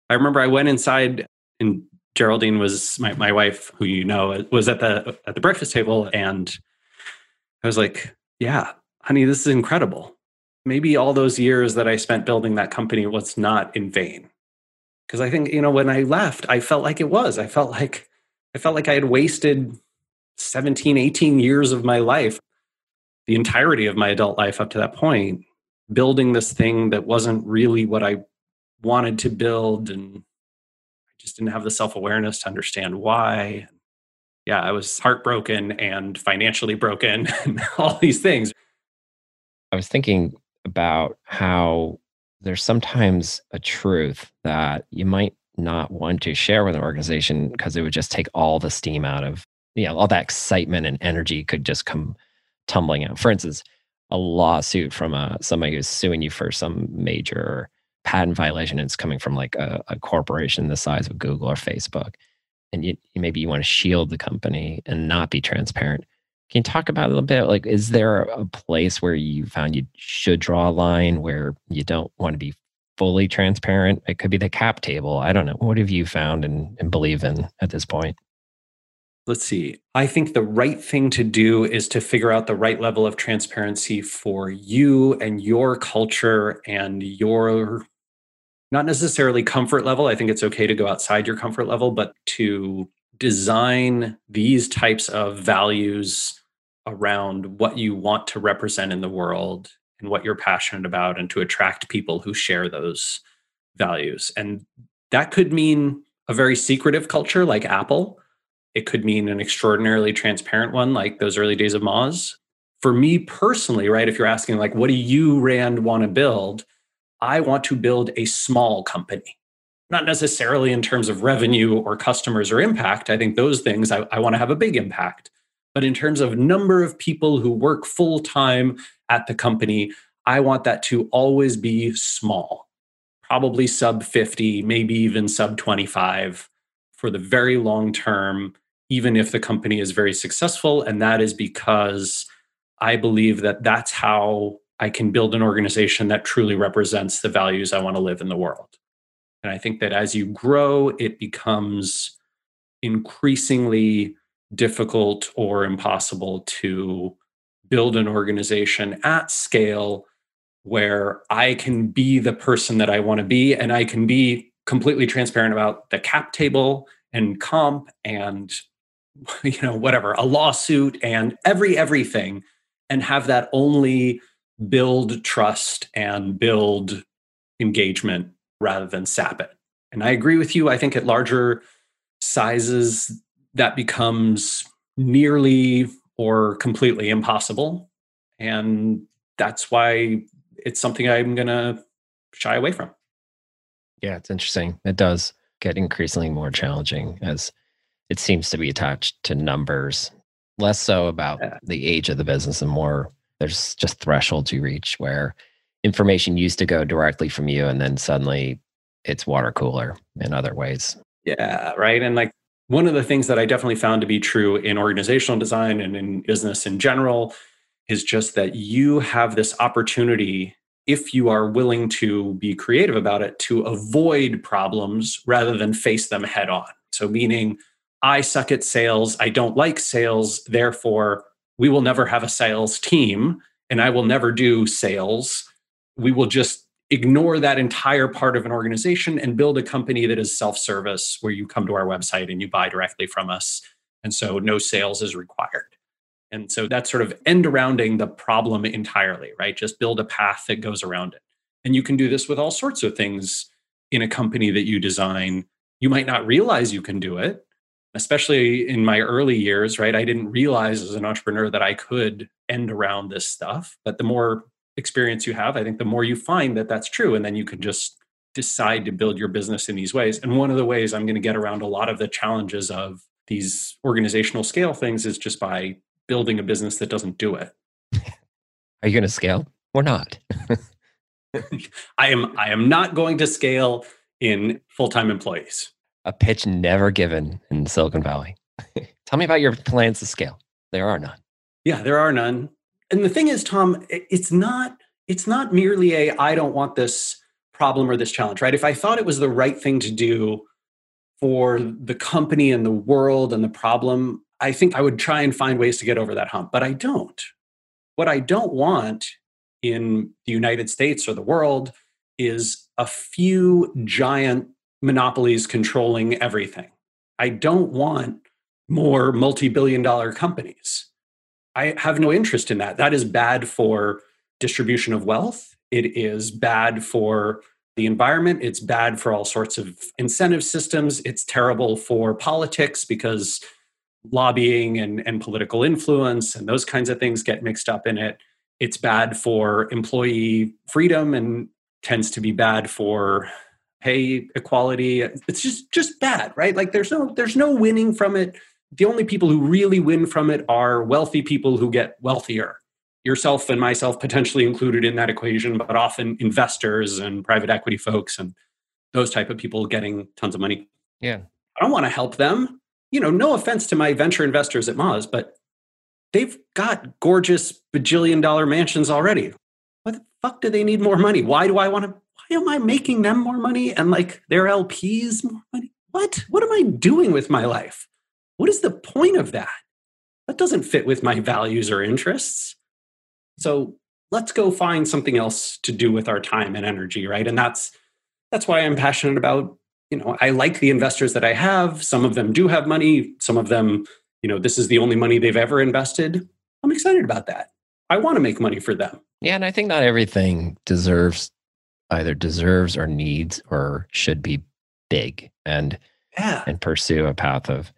I remember I went inside and Geraldine was my, my wife, who you know, uh, was at the at the breakfast table, and I was like, "Yeah, honey, this is incredible. Maybe all those years that I spent building that company was not in vain." Because I think you know, when I left, I felt like it was. I felt like I felt like I had wasted 17, 18 years of my life the entirety of my adult life up to that point building this thing that wasn't really what I wanted to build and I just didn't have the self-awareness to understand why. Yeah, I was heartbroken and financially broken and all these things. I was thinking about how there's sometimes a truth that you might not want to share with an organization because it would just take all the steam out of, you know, all that excitement and energy could just come tumbling out. For instance, a lawsuit from a, uh, somebody who's suing you for some major patent violation. It's coming from like a, a corporation the size of Google or Facebook, and you, maybe you want to shield the company and not be transparent. Can you talk about a little bit? Like, is there a place where you found you should draw a line where you don't want to be fully transparent? It could be the cap table. I don't know. What have you found and, and believe in at this point? Let's see. I think the right thing to do is to figure out the right level of transparency for you and your culture and your not necessarily comfort level. I think it's okay to go outside your comfort level, but to design these types of values around what you want to represent in the world and what you're passionate about and to attract people who share those values. And that could mean a very secretive culture like Apple. It could mean an extraordinarily transparent one like those early days of Moz. For me personally, right, if you're asking like what do you Rand want to build? I want to build a small company. Not necessarily in terms of revenue or customers or impact. I think those things I, I want to have a big impact. But in terms of number of people who work full time at the company, I want that to always be small, probably sub 50, maybe even sub 25 for the very long term, even if the company is very successful. And that is because I believe that that's how I can build an organization that truly represents the values I want to live in the world. And I think that as you grow, it becomes increasingly difficult or impossible to build an organization at scale where I can be the person that I want to be and I can be completely transparent about the cap table and comp and you know whatever a lawsuit and every everything and have that only build trust and build engagement rather than sap it. And I agree with you. I think at larger sizes, that becomes nearly or completely impossible. And that's why it's something I'm going to shy away from. Yeah, it's interesting. It does get increasingly more challenging as it seems to be attached to numbers, less so about the age of the business and more there's just thresholds you reach where information used to go directly from you and then suddenly it's water cooler in other ways. Yeah, right. And like one of the things that I definitely found to be true in organizational design and in business in general is just that you have this opportunity if you are willing to be creative about it to avoid problems rather than face them head on. So meaning I suck at sales, I don't like sales, therefore we will never have a sales team and I will never do sales. We will just ignore that entire part of an organization and build a company that is self service where you come to our website and you buy directly from us. And so no sales is required. And so that's sort of end arounding the problem entirely, right? Just build a path that goes around it. And you can do this with all sorts of things in a company that you design. You might not realize you can do it, especially in my early years, right? I didn't realize as an entrepreneur that I could end around this stuff. But the more experience you have, I think the more you find that that's true. And then you can just decide to build your business in these ways. And one of the ways I'm going to get around a lot of the challenges of these organizational scale things is just by building a business that doesn't do it. Are you going to scale or not? I am I am not going to scale in full-time employees a pitch never given in Silicon Valley. Tell me about your plans to scale. There are none. Yeah, there are none. And the thing is, Tom, it's not it's not merely a I don't want this problem or this challenge, right? If I thought it was the right thing to do for the company and the world and the problem, I think I would try and find ways to get over that hump, but I don't. What I don't want in the United States or the world is a few giant monopolies controlling everything. I don't want more multi billion dollar companies. I have no interest in that. That is bad for distribution of wealth. It is bad for the environment. It's bad for all sorts of incentive systems. It's terrible for politics because lobbying and, and political influence and those kinds of things get mixed up in it. It's bad for employee freedom and tends to be bad for pay equality. It's just just bad right? Like there's no there's no winning from it. The only people who really win from it are wealthy people who get wealthier. Yourself and myself potentially included in that equation but often investors and private equity folks and those type of people getting tons of money. Yeah. I don't want to help them. You know no offense to my venture investors at moz but they've got gorgeous bajillion dollar mansions already. What the fuck do they need more money? Why do i want to why am I making them more money and like their LPs more money? What? What am I doing with my life? What is the point of that? That doesn't fit with my values or interests. So let's go find something else to do with our time and energy, right? And that's that's why I'm passionate about, you know, I like the investors that I have. Some of them do have money, some of them, you know, this is the only money they've ever invested. I'm excited about that. I want to make money for them. Yeah, and I think not everything deserves either deserves or needs or should be big and yeah. and pursue a path of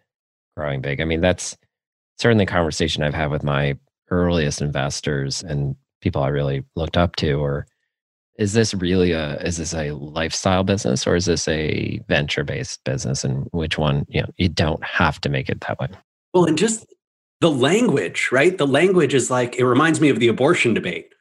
growing big. I mean, that's certainly a conversation I've had with my earliest investors and people I really looked up to or is this really a is this a lifestyle business or is this a venture based business and which one you know you don't have to make it that way well and just the language right the language is like it reminds me of the abortion debate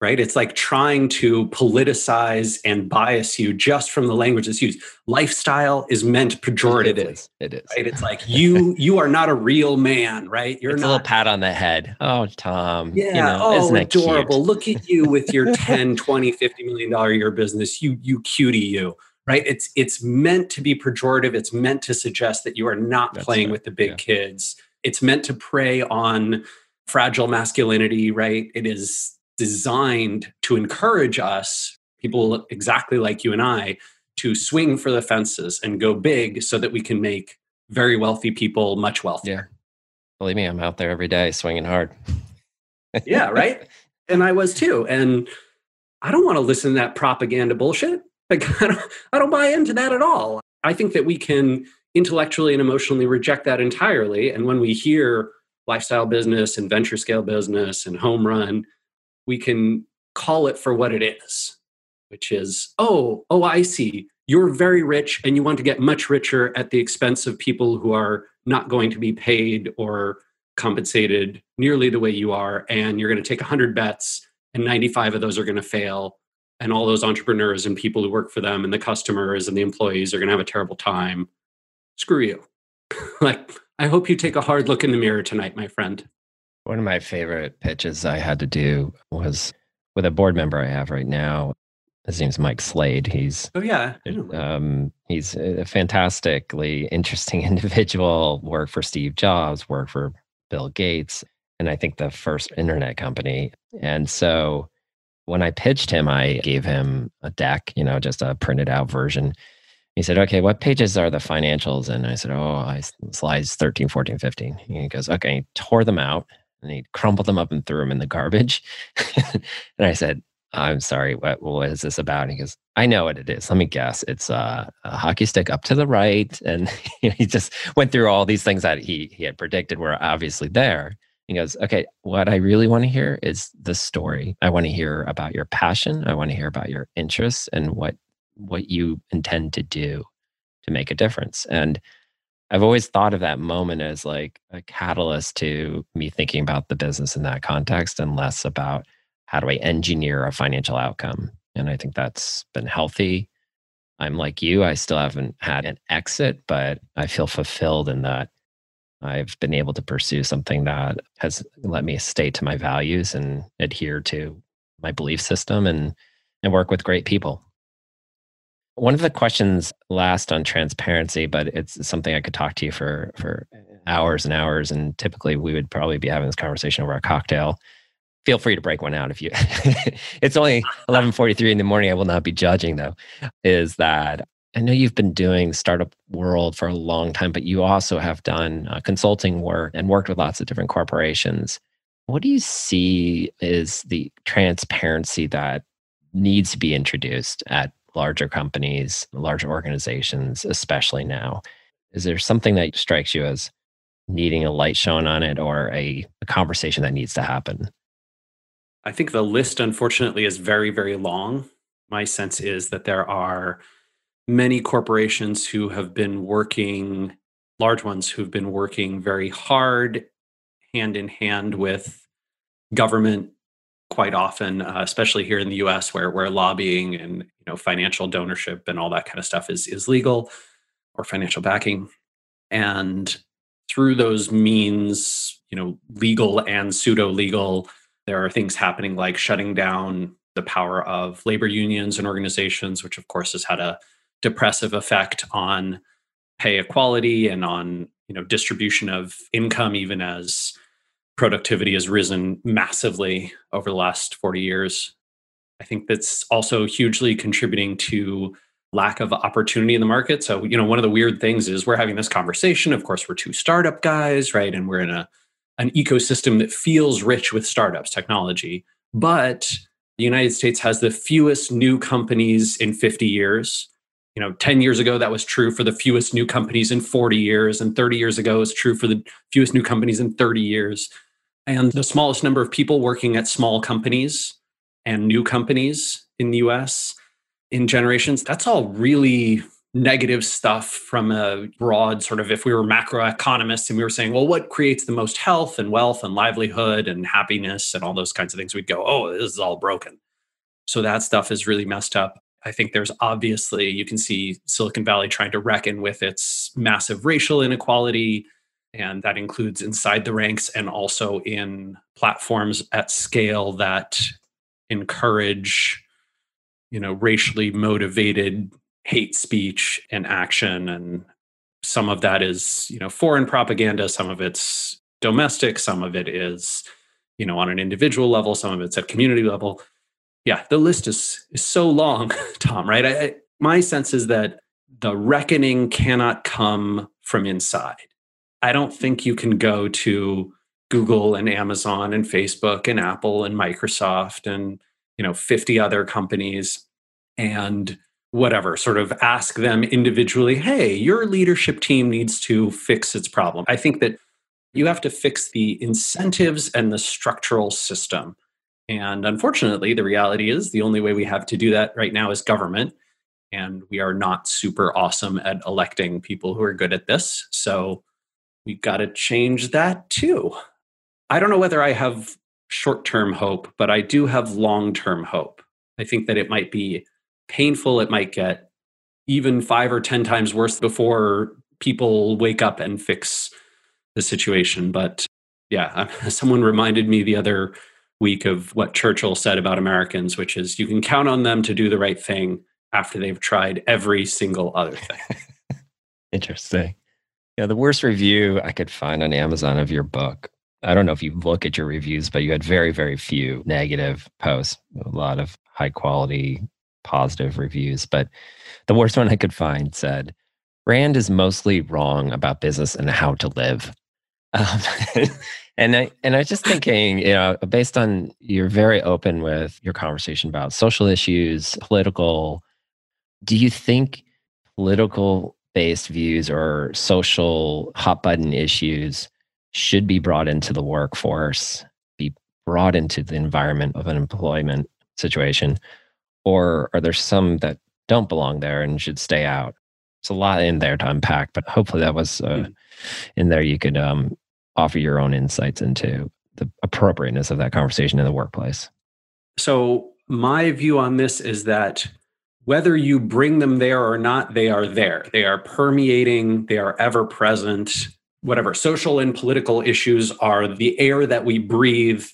right? It's like trying to politicize and bias you just from the language that's used. Lifestyle is meant pejorative. It is. It is. Right? It's like you you are not a real man, right? You're it's not, a little pat on the head. Oh, Tom. Yeah. You know, oh, adorable. Look at you with your 10, 20, 50 million dollar year business. You you cutie you. Right. It's it's meant to be pejorative. It's meant to suggest that you are not that's playing right. with the big yeah. kids. It's meant to prey on fragile masculinity, right? It is designed to encourage us, people exactly like you and I, to swing for the fences and go big so that we can make very wealthy people much wealthier. Yeah. Believe me, I'm out there every day swinging hard. yeah, right? And I was too. And I don't want to listen to that propaganda bullshit. Like I don't, I don't buy into that at all. I think that we can intellectually and emotionally reject that entirely. And when we hear lifestyle business and venture scale business and home run, we can call it for what it is, which is, oh, oh, I see. You're very rich and you want to get much richer at the expense of people who are not going to be paid or compensated nearly the way you are. And you're going to take 100 bets and 95 of those are going to fail. And all those entrepreneurs and people who work for them and the customers and the employees are going to have a terrible time. Screw you. like, I hope you take a hard look in the mirror tonight, my friend. One of my favorite pitches I had to do was with a board member I have right now. His name's Mike Slade. He's oh yeah, um, he's a fantastically interesting individual. Worked for Steve Jobs, worked for Bill Gates, and I think the first internet company. And so when I pitched him, I gave him a deck, you know, just a printed out version. He said, okay, what pages are the financials? And I said, oh, I, slides 13, 14, 15. And he goes, okay, he tore them out and he crumpled them up and threw them in the garbage. and I said, I'm sorry, what, what is this about? And he goes, I know what it is. Let me guess. It's uh, a hockey stick up to the right. And he just went through all these things that he, he had predicted were obviously there. He goes, Okay, what I really want to hear is the story. I want to hear about your passion. I want to hear about your interests and what what you intend to do to make a difference. And I've always thought of that moment as like a catalyst to me thinking about the business in that context and less about how do I engineer a financial outcome. And I think that's been healthy. I'm like you, I still haven't had an exit, but I feel fulfilled in that I've been able to pursue something that has let me stay to my values and adhere to my belief system and and work with great people. One of the questions last on transparency, but it's something I could talk to you for for hours and hours. And typically, we would probably be having this conversation over a cocktail. Feel free to break one out if you. it's only eleven forty three in the morning. I will not be judging though. Is that I know you've been doing startup world for a long time, but you also have done uh, consulting work and worked with lots of different corporations. What do you see is the transparency that needs to be introduced at larger companies, larger organizations, especially now. Is there something that strikes you as needing a light shown on it or a, a conversation that needs to happen? I think the list, unfortunately, is very, very long. My sense is that there are many corporations who have been working, large ones who've been working very hard, hand in hand with government quite often, uh, especially here in the U.S., where where lobbying and you know financial donorship and all that kind of stuff is is legal, or financial backing, and through those means, you know, legal and pseudo legal, there are things happening like shutting down the power of labor unions and organizations, which of course has had a depressive effect on pay equality and on you know distribution of income, even as productivity has risen massively over the last 40 years. I think that's also hugely contributing to lack of opportunity in the market. So, you know, one of the weird things is we're having this conversation. Of course, we're two startup guys, right? And we're in a an ecosystem that feels rich with startups, technology. But the United States has the fewest new companies in 50 years. You know, 10 years ago, that was true for the fewest new companies in 40 years. And 30 years ago, it was true for the fewest new companies in 30 years. And the smallest number of people working at small companies and new companies in the US in generations. That's all really negative stuff from a broad sort of if we were macroeconomists and we were saying well what creates the most health and wealth and livelihood and happiness and all those kinds of things we'd go oh this is all broken so that stuff is really messed up i think there's obviously you can see silicon valley trying to reckon with its massive racial inequality and that includes inside the ranks and also in platforms at scale that encourage you know racially motivated hate speech and action. And some of that is you know foreign propaganda some of it's domestic some of it is you know on an individual level some of it's at community level. Yeah the list is is so long tom right? I, my sense is that the reckoning cannot come from inside i don't think you can go to google and amazon and facebook and apple and microsoft and you know 50 other companies and whatever sort of ask them individually hey your leadership team needs to fix its problem. I think that you have to fix the incentives and the structural system. And unfortunately the reality is the only way we have to do that right now is government. And we are not super awesome at electing people who are good at this. So we've got to change that too i don't know whether i have short term hope, but I do have long term hope. I think that it might be painful. It might get even five or 10 times worse before people wake up and fix the situation. But yeah, someone reminded me the other week of what Churchill said about Americans, which is you can count on them to do the right thing after they've tried every single other thing. Interesting. Yeah, the worst review I could find on Amazon of your book I don't know if you look at your reviews, but you had very, very few negative posts, a lot of high quality, positive reviews. But the worst one I could find said, Rand is mostly wrong about business and how to live. Um, and I and I was just thinking, you know, based on you're very open with your conversation about social issues, political. Do you think political based views or social hot button issues should be brought into the workforce, be brought into the environment of an employment situation? Or are there some that don't belong there and should stay out? It's a lot in there to unpack, but hopefully that was uh, mm-hmm. in there. You could um, offer your own insights into the appropriateness of that conversation in the workplace. So, my view on this is that whether you bring them there or not, they are there. They are permeating, they are ever present whatever social and political issues are the air that we breathe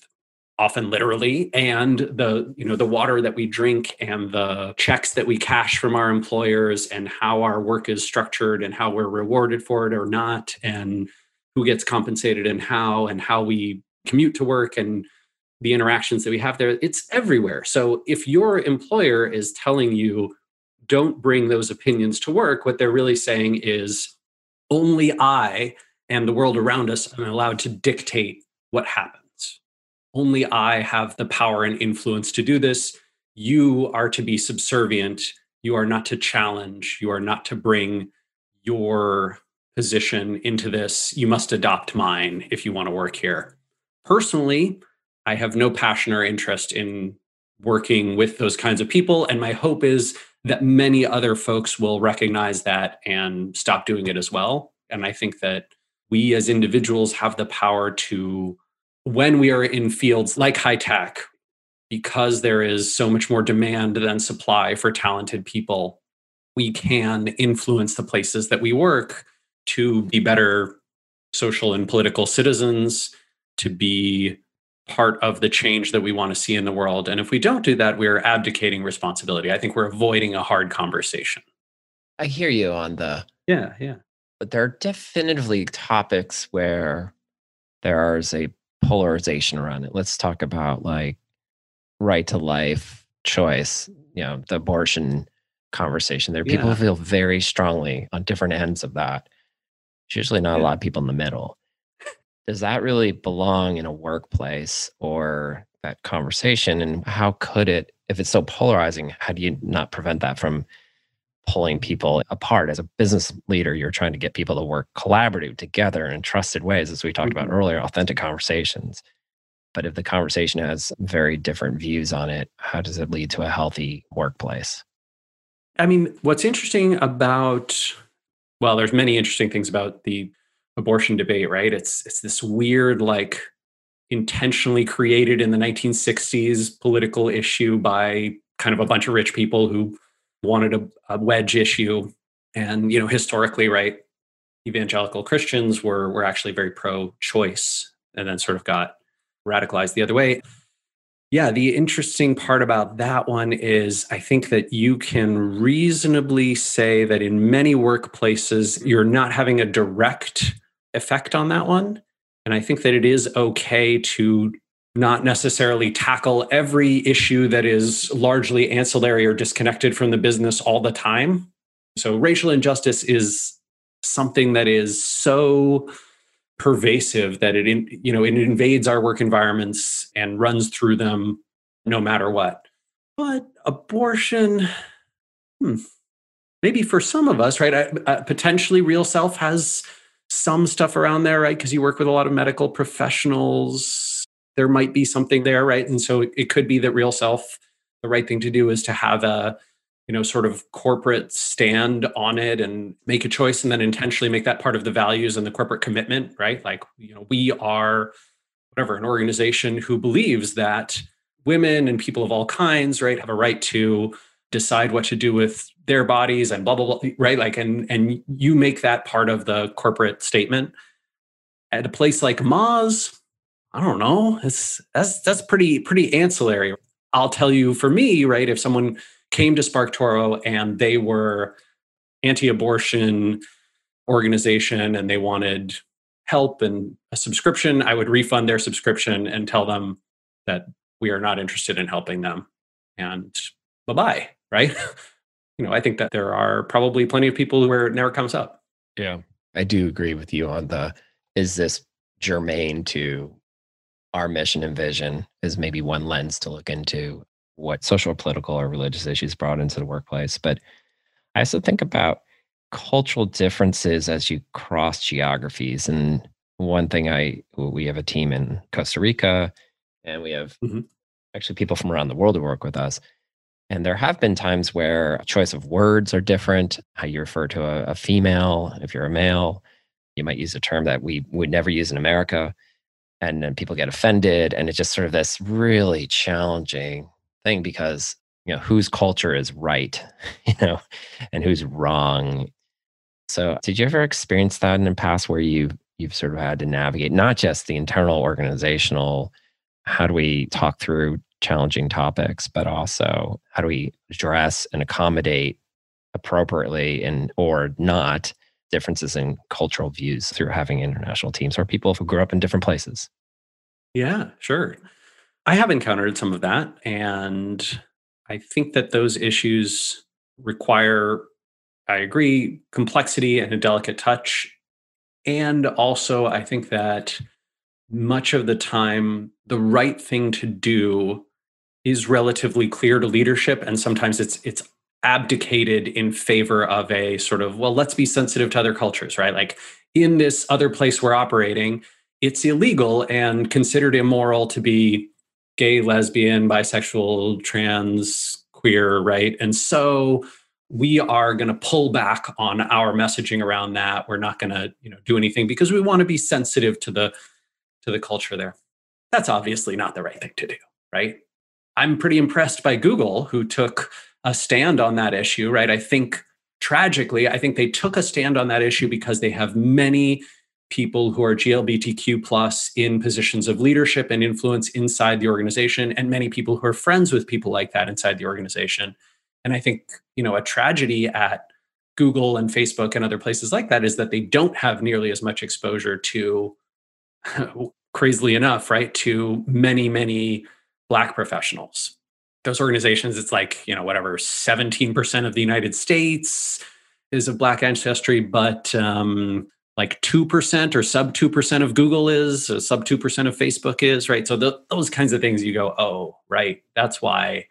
often literally and the you know the water that we drink and the checks that we cash from our employers and how our work is structured and how we're rewarded for it or not and who gets compensated and how and how we commute to work and the interactions that we have there it's everywhere so if your employer is telling you don't bring those opinions to work what they're really saying is only i and the world around us am allowed to dictate what happens. Only I have the power and influence to do this. You are to be subservient. You are not to challenge. You are not to bring your position into this. You must adopt mine if you want to work here. Personally, I have no passion or interest in working with those kinds of people. And my hope is that many other folks will recognize that and stop doing it as well. And I think that we as individuals have the power to, when we are in fields like high tech, because there is so much more demand than supply for talented people, we can influence the places that we work to be better social and political citizens, to be part of the change that we want to see in the world. And if we don't do that, we're abdicating responsibility. I think we're avoiding a hard conversation. I hear you on the yeah, yeah but there are definitively topics where there is a polarization around it. Let's talk about like right to life choice, you know, the abortion conversation. There are people yeah. who feel very strongly on different ends of that. There's usually not yeah. a lot of people in the middle. Does that really belong in a workplace or that conversation? And how could it, if it's so polarizing, how do you not prevent that from pulling people apart? As a business leader, you're trying to get people to work collaborative together in trusted ways, as we talked mm-hmm. about earlier, authentic conversations. But if the conversation has very different views on it, how does it lead to a healthy workplace? I mean, what's interesting about well, there's many interesting things about the abortion debate, right? It's it's this weird like intentionally created in the 1960s political issue by kind of a bunch of rich people who wanted a, a wedge issue and you know historically right evangelical christians were were actually very pro choice and then sort of got radicalized the other way yeah, the interesting part about that one is I think that you can reasonably say that in many workplaces, you're not having a direct effect on that one. And I think that it is okay to not necessarily tackle every issue that is largely ancillary or disconnected from the business all the time. So, racial injustice is something that is so pervasive that it you know it invades our work environments and runs through them no matter what but abortion hmm, maybe for some of us right I, potentially RealSelf has some stuff around there right? Because you work with a lot of medical professionals. There might be something there right? And so it could be that RealSelf the right thing to do is to have a you know sort of corporate stand on it and make a choice and then intentionally make that part of the values and the corporate commitment right? Like you know we are whatever an organization who believes that women and people of all kinds right have a right to decide what to do with their bodies and blah blah blah right? Like and and you make that part of the corporate statement. At a place like Moz I don't know. It's that's that's pretty pretty ancillary. I'll tell you for me right if someone came to SparkToro and they were anti-abortion organization and they wanted help and a subscription, I would refund their subscription and tell them that we are not interested in helping them. And bye-bye, right? you know, I think that there are probably plenty of people where it never comes up. Yeah. I do agree with you on the is this germane to our mission and vision is maybe one lens to look into what social, political, or religious issues brought into the workplace. But I also think about cultural differences as you cross geographies. And one thing I, we have a team in Costa Rica, and we have mm-hmm. actually people from around the world who work with us. And there have been times where a choice of words are different, how you refer to a, a female, if you're a male, you might use a term that we would never use in America. And then people get offended. And it's just sort of this really challenging thing because you know whose culture is right you know and who's wrong so did you ever experience that in the past where you you've sort of had to navigate not just the internal organizational how do we talk through challenging topics but also how do we address and accommodate appropriately and or not differences in cultural views through having international teams or people who grew up in different places yeah sure I have encountered some of that. And I think that those issues require, I agree, complexity and a delicate touch. And also, I think that much of the time, the right thing to do is relatively clear to leadership. And sometimes it's, it's, abdicated in favor of a sort of well let's be sensitive to other cultures right like in this other place we're operating it's illegal and considered immoral to be gay, lesbian, bisexual, trans, queer, right? And so we are going to pull back on our messaging around that. We're not going to, you know, do anything because we want to be sensitive to the to the culture there. That's obviously not the right thing to do, right? I'm pretty impressed by Google who took a stand on that issue, right? I think tragically, I think they took a stand on that issue because they have many people who are GLBTQ plus in positions of leadership and influence inside the organization, and many people who are friends with people like that inside the organization. And I think, you know, a tragedy at Google and Facebook and other places like that is that they don't have nearly as much exposure to, crazily enough, right, to many, many Black professionals. those organizations, it's like, you know, whatever, 17% of the United States is of Black ancestry, but um, like 2% or sub 2% of Google is, sub 2% of Facebook is, right? So those kinds of things you go, oh, right. That's why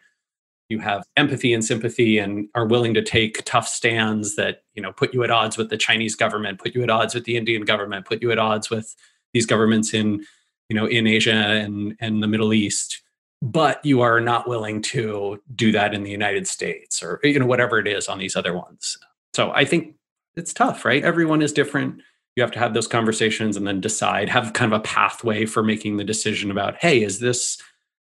you have empathy and sympathy and are willing to take tough stands that, you know, put you at odds with the Chinese government, put you at odds with the Indian government, put you at odds with these governments in, you know, in Asia and, and the Middle East. But you are not willing to do that in the United States or, you know, whatever it is on these other ones. So I think it's tough, right? Everyone is different you have to have those conversations and then decide have kind of a pathway for making the decision about hey is this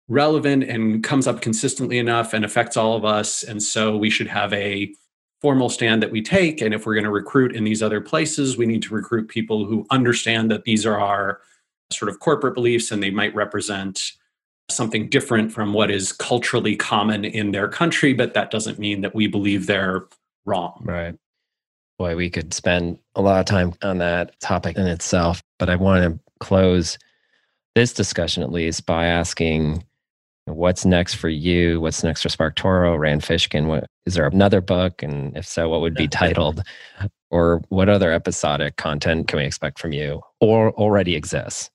relevant and comes up consistently enough and affects all of us and so we should have a formal stand that we take and if we're going to recruit in these other places we need to recruit people who understand that these are our sort of corporate beliefs and they might represent something different from what is culturally common in their country but that doesn't mean that we believe they're wrong right Boy, we could spend a lot of time on that topic in itself, but I want to close this discussion at least by asking what's next for you? What's next for SparkToro, Rand Fishkin? What is there another book? And if so, what would be titled? Or what other episodic content can we expect from you or already exists?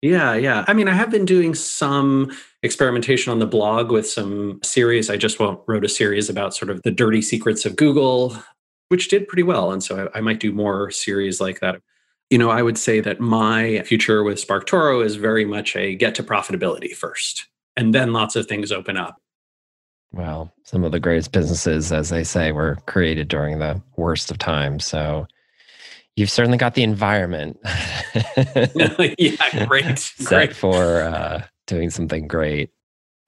Yeah, yeah. I mean, I have been doing some experimentation on the blog with some series. I just wrote a series about sort of the dirty secrets of Google which did pretty well. And so I, I, might do more series like that. You know, I would say that my future with SparkToro is very much a get to profitability first, and then lots of things open up. Well, some of the greatest businesses, as they say, were created during the worst of times. So you've certainly got the environment. yeah, great. set great. for uh, doing something great.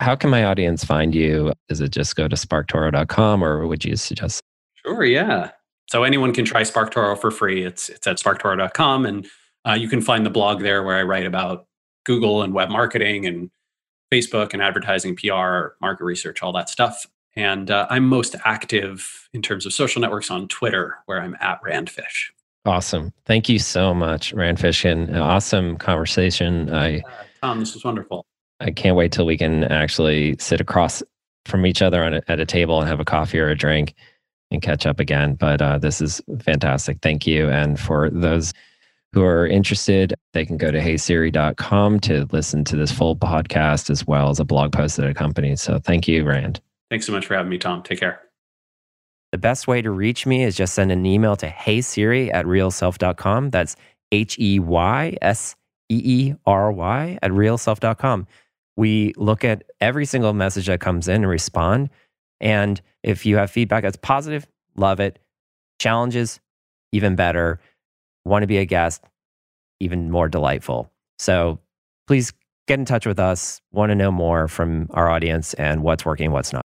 How can my audience find you? Is it just go to sparktoro.com or would you suggest Sure, yeah. So anyone can try SparkToro for free. It's it's at sparktoro.com, and uh, you can find the blog there where I write about Google and web marketing and Facebook and advertising, PR, market research, all that stuff. And uh, I'm most active in terms of social networks on Twitter, where I'm at Randfish. Awesome. Thank you so much, Rand Fishkin. awesome conversation. I, Tom, this was wonderful. I can't wait till we can actually sit across from each other a, at a table and have a coffee or a drink and catch up again. But uh, this is fantastic. Thank you. And for those who are interested, they can go to heyseery.com to listen to this full podcast as well as a blog post that accompanies. So thank you, Rand. Thanks so much for having me, Tom. Take care. The best way to reach me is just send an email to heyseery at realself.com. That's H E Y S E E R Y at realself.com. We look at every single message that comes in and respond. And if you have feedback that's positive, love it. Challenges, even better. Want to be a guest, even more delightful. So please get in touch with us. Want to know more from our audience and what's working, what's not.